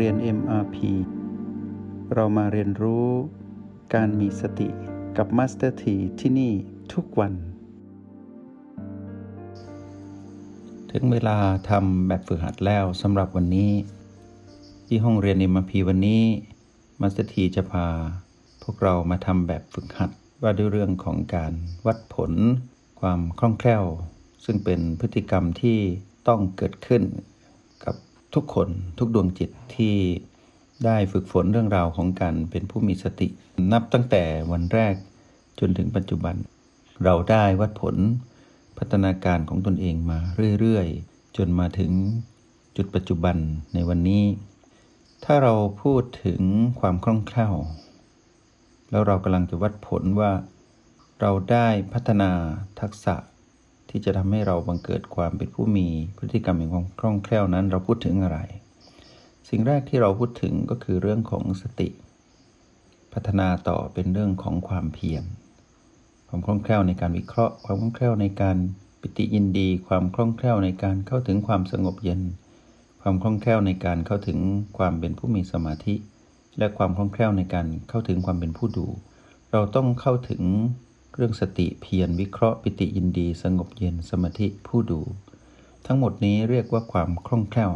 เรียน MRP เรามาเรียนรู้การมีสติกับ Master T ที่ที่นี่ทุกวัน ถึงเวลาทำแบบฝึกหัดแล้วสำหรับวันนี้ ที่ห้องเรียน MRP วันนี้ Master T จะพา พวกเรามาทำแบบฝึกหัดว่าด้วยเรื่องของการวัดผล ความคล่องแคล่ว ซึ่งเป็นพฤติกรรมที่ต้องเกิดขึ้นกับ ทุกคนทุกดวงจิตที่ได้ฝึกฝนเรื่องราวของการเป็นผู้มีสติ นับตั้งแต่วันแรกจนถึงปัจจุบัน เราได้วัดผลพัฒนาการของตนเองมาเรื่อยๆ จนมาถึงจุดปัจจุบันในวันนี้ ถ้าเราพูดถึงความคล่องแคล่ว แล้วเรากำลังจะวัดผลว่า เราได้พัฒนาทักษะ ที่จะทำให้เราบังเกิดความเป็นผู้มีพฤติกรรมแห่งความคล่องแคล่วนั้น เราพูดถึงอะไร สิ่งแรกที่เราพูดถึงก็คือเรื่องของสติ พัฒนาต่อเป็นเรื่องของความเพียรความคล่องแคล่วในการวิเคราะห์ ความคล่องแคล่วในการปิติยินดี ความคล่องแคล่วในการเข้าถึงความสงบเย็น ความคล่องแคล่วในการเข้าถึงความเป็นผู้มีสมาธิ และความคล่องแคล่วในการเข้าถึงความเป็นผู้ดู เราต้องเข้าถึง เรื่องสติเพียรวิเคราะห์ปิติยินดี สงบเย็นสมาธิผู้ดู ทั้งหมดนี้เรียกว่าความคล่องแคล่ว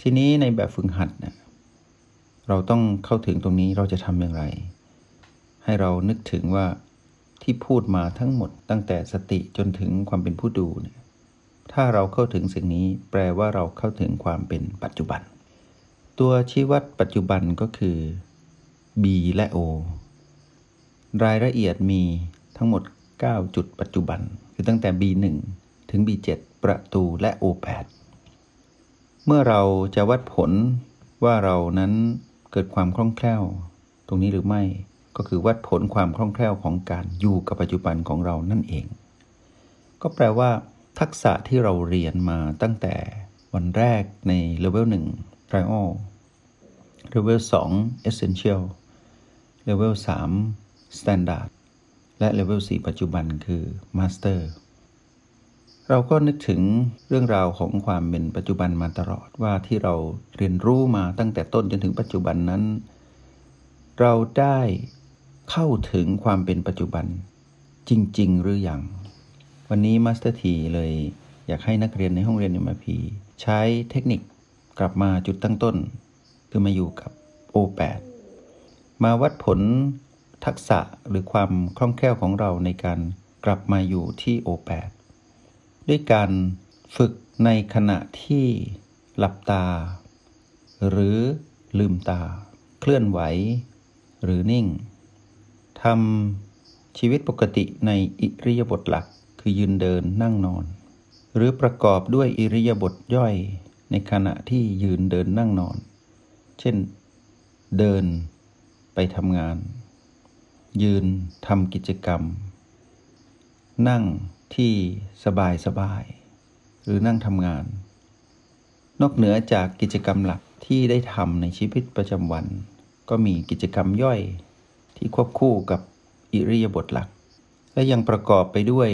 ทีนี้ในแบบฝึกหัดเนี่ยเราต้องเข้าถึงตรงนี้เราจะทำอย่างไร ให้เรานึกถึงว่าที่พูดมาทั้งหมดตั้งแต่สติจนถึงความเป็นผู้ดูเนี่ยถ้าเราเข้าถึงสิ่งนี้แปลว่าเราเข้าถึงความเป็นปัจจุบัน ตัวชี้วัดปัจจุบันก็คือ B และ O รายละเอียดมี ทั้งหมด 9 จุดปัจจุบัน คือตั้งแต่ B1 ถึง B7 ประตูและ O8 เมื่อเราจะวัดผลว่าเรานั้นเกิดความคล่องแคล่ว ตรงนี้หรือไม่ก็คือวัดผลความคล่องแคล่วของการอยู่กับปัจจุบันของเรานั่นเอง ก็แปลว่า ทักษะที่เราเรียนมาตั้งแต่วันแรกในเลเวล1 Trial เลเวล2 Essential เลเวล3 Standard และเลเวล4ปัจจุบันคือ Master เราก็นึกถึงเรื่องราวของความเป็นปัจจุบันมาตลอดว่าที่เราเรียนรู้มาตั้งแต่ต้นจนถึงปัจจุบันนั้น เราได้เข้าถึงความเป็นปัจจุบันจริง ๆ หรือยังวันนี้ Master T เลยอยากให้นักเรียนในห้องเรียนมพีใช้เทคนิคกลับมาจุดตั้งต้น คือมาอยู่กับ O8 มาวัดผล ทักษะหรือความคล่องแคล่วของเราในการกลับมาอยู่ที่ O8 ด้วยการฝึกในขณะที่หลับตา หรือลืมตา เคลื่อนไหว หรือนิ่งทำชีวิตปกติในอิริยาบถหลักคือยืนเดินนั่งนอน หรือประกอบด้วยอิริยาบถย่อยในขณะที่ยืนเดินนั่งนอน เช่น เดินไปทำงาน ยืนทำกิจกรรม นั่งที่สบายสบาย หรือนั่งทำงาน นอกเหนือจากกิจกรรมหลักที่ได้ทำในชีวิตประจำวัน ก็มีกิจกรรมย่อยที่ควบคู่กับอิริยาบถหลัก และยังประกอบไปด้วย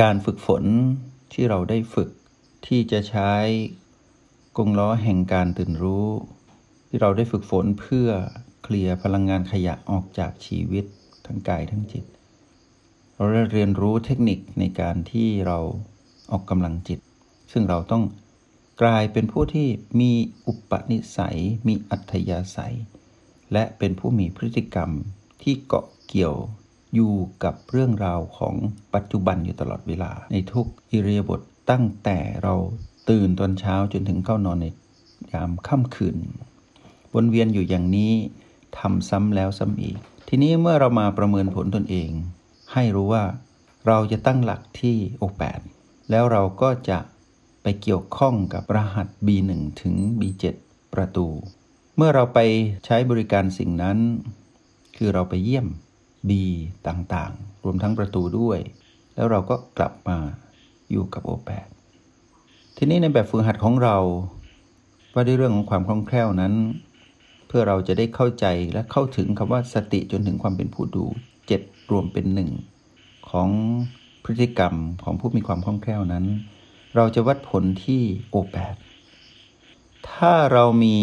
การฝึกฝนที่เราได้ฝึกที่จะใช้กงล้อแห่งการตื่นรู้ ที่เราได้ฝึกฝนเพื่อ เคลียร์พลังงานขยะออกจากชีวิตทั้งกายทั้งจิต เราได้เรียนรู้เทคนิคในการที่เราออกกำลังจิต ซึ่งเราต้องกลายเป็นผู้ที่มีอุปนิสัย มีอัธยาศัย และเป็นผู้มีพฤติกรรมที่เกาะเกี่ยวอยู่กับเรื่องราวของปัจจุบันอยู่ตลอดเวลา ในทุกอิริยาบถตั้งแต่เราตื่นตอนเช้าจนถึงเข้านอนในยามค่ำคืนวนเวียนอยู่อย่างนี้ ทำซ้ำแล้วซ้ำอีก ทีนี้เมื่อเรามาประเมินผลตนเอง ให้รู้ว่าเราจะตั้งหลักที่ O8 แล้วเราก็จะไปเกี่ยวข้องกับรหัส B1 ถึง B7 ประตู เมื่อเราไปใช้บริการสิ่งนั้น คือเราไปเยี่ยม B ต่างๆ รวมทั้งประตูด้วย แล้วเราก็กลับมาอยู่กับ O8 ทีนี้ในแบบฝึกหัดของเรา ว่าด้วยเรื่องของความคล่องแคล่วนั้น พื่อเราจะได้เข้าใจและเข้าถึงคำว่าสติจนถึงความเป็นผู้ดูเจ็ดรวมเป็นหนึ่งของพฤติกรรมของผู้มีความคล่องแคล่วนั้น เราจะวัดผลที่โอแปดถ้าเรามี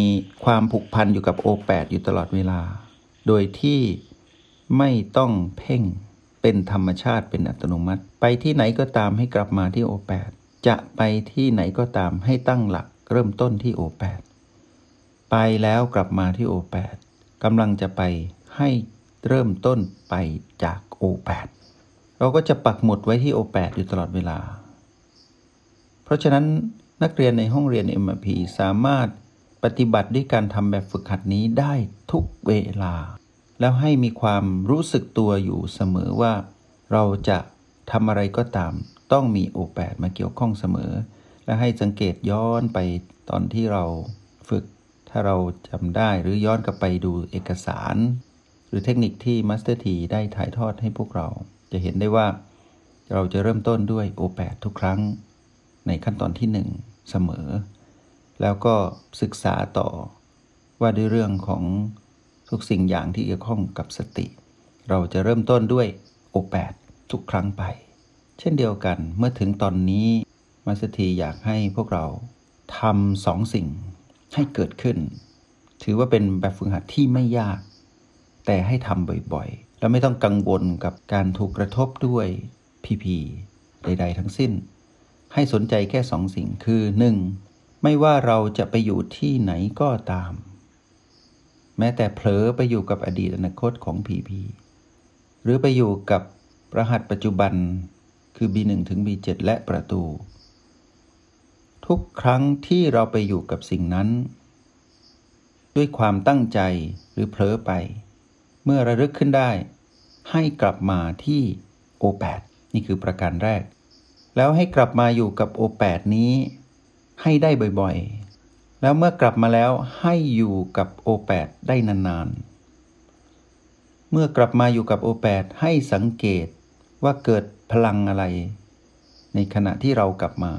ความผูกพันอยู่กับ O8 อยู่ตลอดเวลา โดยที่ไม่ต้องเพ่งเป็นธรรมชาติเป็นอัตโนมัติ ไปที่ไหนก็ตามให้กลับมาที่ O8 จะไปที่ไหนก็ตามให้ตั้งหลักเริ่มต้นที่ O8 ไปแล้วกลับมาที่ O8 กำลังจะไปให้เริ่มต้นไปจาก O8 เราก็จะปักหมุดไว้ที่ O8 อยู่ตลอดเวลา เพราะฉะนั้นนักเรียนในห้องเรียน MRP สามารถปฏิบัติด้วยการทำแบบฝึกหัดนี้ได้ทุกเวลา แล้วให้มีความรู้สึกตัวอยู่เสมอว่า เราจะทำอะไรก็ตาม ต้องมี O8 มาเกี่ยวข้องเสมอ และให้สังเกตย้อนไปตอนที่เราฝึก ถ้าเราจำได้หรือย้อนกลับไปดูเอกสาร หรือเทคนิคที่มัสเตอร์ทีได้ถ่ายทอดให้พวกเรา จะเห็นได้ว่า เราจะเริ่มต้นด้วย O8 ทุกครั้ง ในขั้นตอนที่ 1 เสมอ แล้วก็ศึกษาต่อว่าด้วยเรื่องของทุกสิ่งอย่างที่เกี่ยวข้องกับสติ เราจะเริ่มต้นด้วย O8 ทุกครั้งไป เช่นเดียวกันเมื่อถึงตอนนี้มัสเตอร์ทีอยากให้พวกเราทำสองสิ่ง ให้เกิดขึ้น ถือว่าเป็นแบบฝึกหัดที่ไม่ยาก แต่ให้ทำบ่อยๆ แล้วไม่ต้องกังวลกับการถูกกระทบด้วยพีพีใด ๆ ทั้งสิ้น ให้สนใจแค่สองสิ่งคือ 1. ไม่ว่าเราจะไปอยู่ที่ไหนก็ตาม แม้แต่เผลอไปอยู่กับอดีตอนาคตของพีพีหรือไปอยู่กับรหัสปัจจุบันคือ B1 ถึง B7 และประตู ทุกครั้งที่เราไปอยู่กับสิ่งนั้น ด้วยความตั้งใจหรือเผลอไป เมื่อระลึกขึ้นได้ ให้กลับมาที่ O8 นี่คือประการแรก แล้วให้กลับมาอยู่กับ O8 นี้ ให้ได้บ่อยๆ แล้วเมื่อกลับมาแล้วให้อยู่กับ O8 ได้นานๆ เมื่อกลับมาอยู่กับ O8 ให้สังเกตว่าเกิดพลังอะไร ในขณะที่เรากลับมา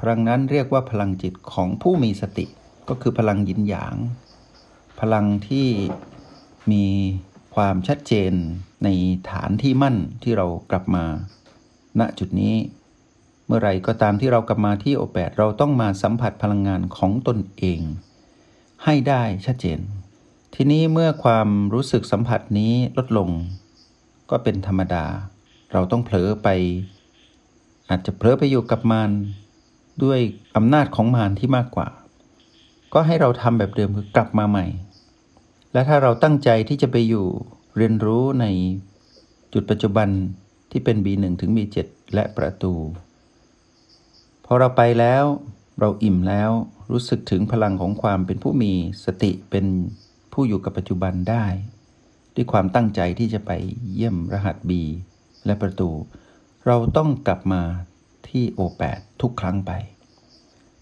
พลังนั้นเรียกว่าพลังจิตของผู้มีสติ ก็คือพลังยินหยาง พลังที่มีความชัดเจนในฐานที่มั่นที่เรากลับมา ณจุดนี้ เมื่อไรก็ตามที่เรากลับมาที่โอแปดเราต้องมาสัมผัสพลังงานของตนเอง ให้ได้ชัดเจน ทีนี้เมื่อความรู้สึกสัมผัสนี้ลดลง ก็เป็นธรรมดา เราต้องเผลอไป อาจจะเผลอไปอยู่กับมาร ด้วยอำนาจของมารที่มากกว่า ก็ให้เราทำแบบเดิมคือกลับมาใหม่ และถ้าเราตั้งใจที่จะไปอยู่เรียนรู้ในจุดปัจจุบันที่เป็น B1 ถึง B7 และประตู พอเราไปแล้วเราอิ่มแล้วรู้สึกถึงพลังของความเป็นผู้มีสติเป็นผู้อยู่กับปัจจุบันได้ ด้วยความตั้งใจที่จะไปเยี่ยมรหัส B และประตู เราต้องกลับมา ที่ O8 ทุกครั้งไป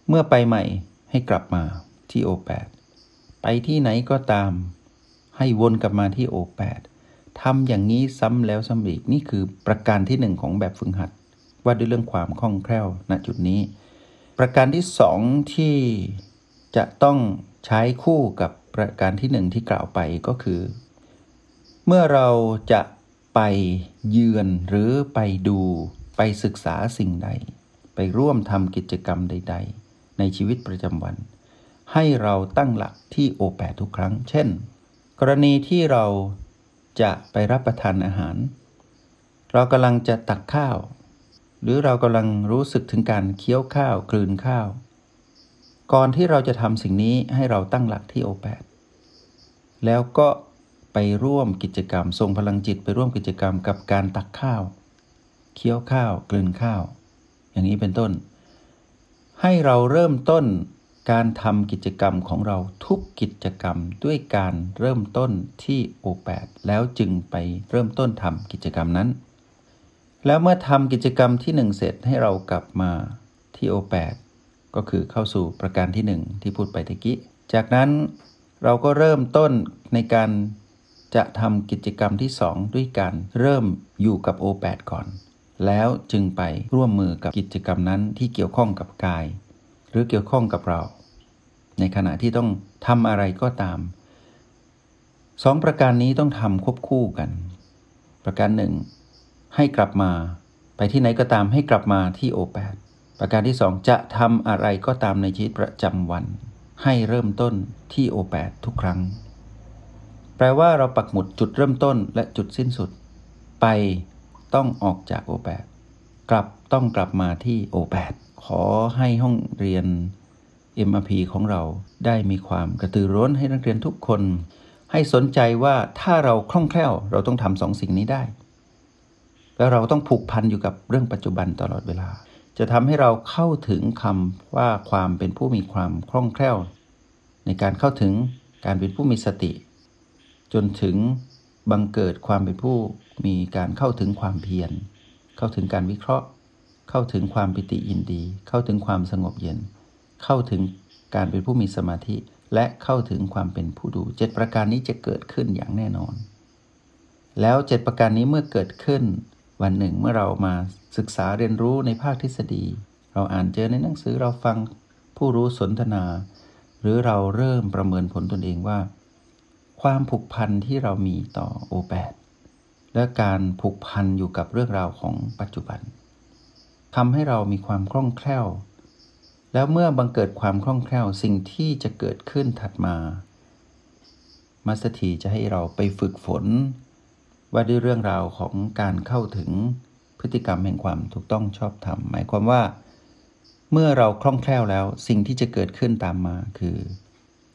เมื่อไปใหม่ให้กลับมาที่ O8 ไปที่ไหนก็ตาม ให้วนกลับมาที่ O8 ทำอย่างนี้ซ้ำแล้วซ้ำอีกนี่คือประการที่หนึ่งของแบบฝึกหัด ว่าด้วยเรื่องความคล่องแคล่วณจุดนี้ ประการที่สองที่จะต้องใช้คู่กับประการที่หนึ่งที่กล่าวไปก็คือ เมื่อเราจะไปเยือนหรือไปดู ไปศึกษาสิ่งใด ไปร่วมทำกิจกรรมใด ๆ ในชีวิตประจำวัน ให้เราตั้งหลักที่โอแปทุกครั้ง เช่น กรณีที่เราจะไปรับประทานอาหาร เรากำลังจะตักข้าว หรือเรากำลังรู้สึกถึงการเคี้ยวข้าวกลืนข้าว ก่อนที่เราจะทำสิ่งนี้ให้เราตั้งหลักที่โอแปแล้วก็ไปร่วมกิจกรรมทรงพลังจิตไปร่วมกิจกรรมกับการตักข้าว เคี้ยวข้าวกลืนข้าว อย่างนี้เป็นต้น ให้เราเริ่มต้นการทำกิจกรรมของเราทุกกิจกรรมด้วยการเริ่มต้นที่ O8 แปดแล้วจึงไปเริ่มต้นทำกิจกรรมนั้น แล้วเมื่อทำกิจกรรมที่1เสร็จให้เรากลับมาที่ O8 ก็คือเข้าสู่ประการที่1ที่พูดไปตะกี้จากนั้นเราก็เริ่มต้นในการจะทำกิจกรรมที่2ด้วยการเริ่มอยู่กับ O8 ก่อน แล้วจึงไปร่วมมือกับกิจกรรมนั้นที่เกี่ยวข้องกับกาย หรือเกี่ยวข้องกับเรา ในขณะที่ต้องทำอะไรก็ตามสองประการนี้ต้องทำควบคู่กัน ประการหนึ่งให้กลับมาไปที่ไหนก็ตามให้กลับมาที่ O8 ประการที่สองจะทำอะไรก็ตามในชีวิตประจำวัน ให้เริ่มต้นที่โอแปดทุกครั้ง แปลว่าเราปักหมุดจุดเริ่มต้นและจุดสิ้นสุด ไป ต้องออกจากโอแปดกลับต้องกลับมาที่โอแปดขอให้ห้องเรียน MRP ของเราได้มีความกระตือร้นให้นักเรียนทุกคน ให้สนใจว่าถ้าเราคล่องแคล่วเราต้องทำสองสิ่งนี้ได้ แล้วเราต้องผูกพันอยู่กับเรื่องปัจจุบันตลอดเวลา จะทำให้เราเข้าถึงคำว่าความเป็นผู้มีความคล่องแคล่ว ในการเข้าถึงการเป็นผู้มีสติ จนถึง บังเกิดความเป็นผู้มีการเข้าถึงความเพียร เข้าถึงการวิเคราะห์ เข้าถึงความปิติยินดี เข้าถึงความสงบเย็น เข้าถึงการเป็นผู้มีสมาธิ และเข้าถึงความเป็นผู้ดูเจ็ดประการนี้จะเกิดขึ้นอย่างแน่นอน แล้วเจ็ดประการนี้เมื่อเกิดขึ้น วันหนึ่งเมื่อเรามาศึกษาเรียนรู้ในภาคทฤษฎี เราอ่านเจอในหนังสือเราฟังผู้รู้สนทนา หรือเราเริ่มประเมินผลตนเองว่า ความผูกพันที่เรามีต่อโอแปดและการผูกพันอยู่กับเรื่องราวของปัจจุบันทำให้เรามีความคล่องแคล่ว แล้วเมื่อบังเกิดความคล่องแคล่วสิ่งที่จะเกิดขึ้นถัดมามัสถีจะให้เราไปฝึกฝน ว่าด้วยเรื่องราวของการเข้าถึงพฤติกรรมแห่งความถูกต้องชอบธรรมหมายความว่า เมื่อเราคล่องแคล่วแล้วสิ่งที่จะเกิดขึ้นตามมาคือ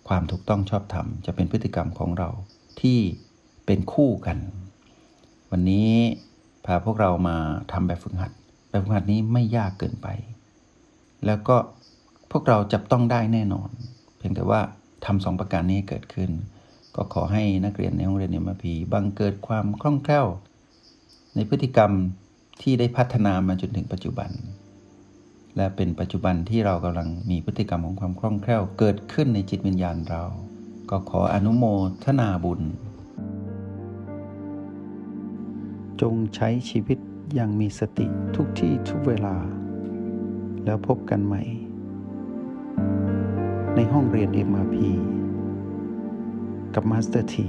ความถูกต้องชอบธรรมจะเป็นพฤติกรรมของเราที่เป็นคู่กัน วันนี้พาพวกเรามาทำแบบฝึกหัด แบบฝึกหัดนี้ไม่ยากเกินไป แล้วก็พวกเราจับต้องได้แน่นอน เพียงแต่ว่าทำสองประการนี้เกิดขึ้น ก็ขอให้นักเรียนในห้องเรียนเอ็มพีบังเกิดความคล่องแคล่ว ในพฤติกรรมที่ได้พัฒนามาจนถึงปัจจุบัน และเป็นปัจจุบันที่เรากำลังมีพฤติกรรมของความคล่องแคล่วเกิดขึ้นในจิตวิญญาณเรา ก็ขออนุโมทนาบุญ จงใช้ชีวิตอย่างมีสติทุกที่ทุกเวลา แล้วพบกันใหม่ ในห้องเรียน MRP กับมาสเตอร์ที